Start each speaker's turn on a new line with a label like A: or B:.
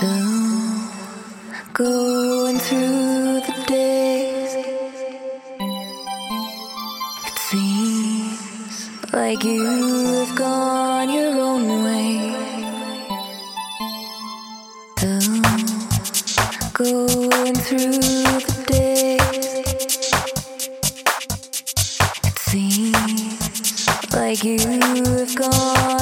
A: going through the days it seems like you have gone your own way. Still going through the days. It seems like you have gone.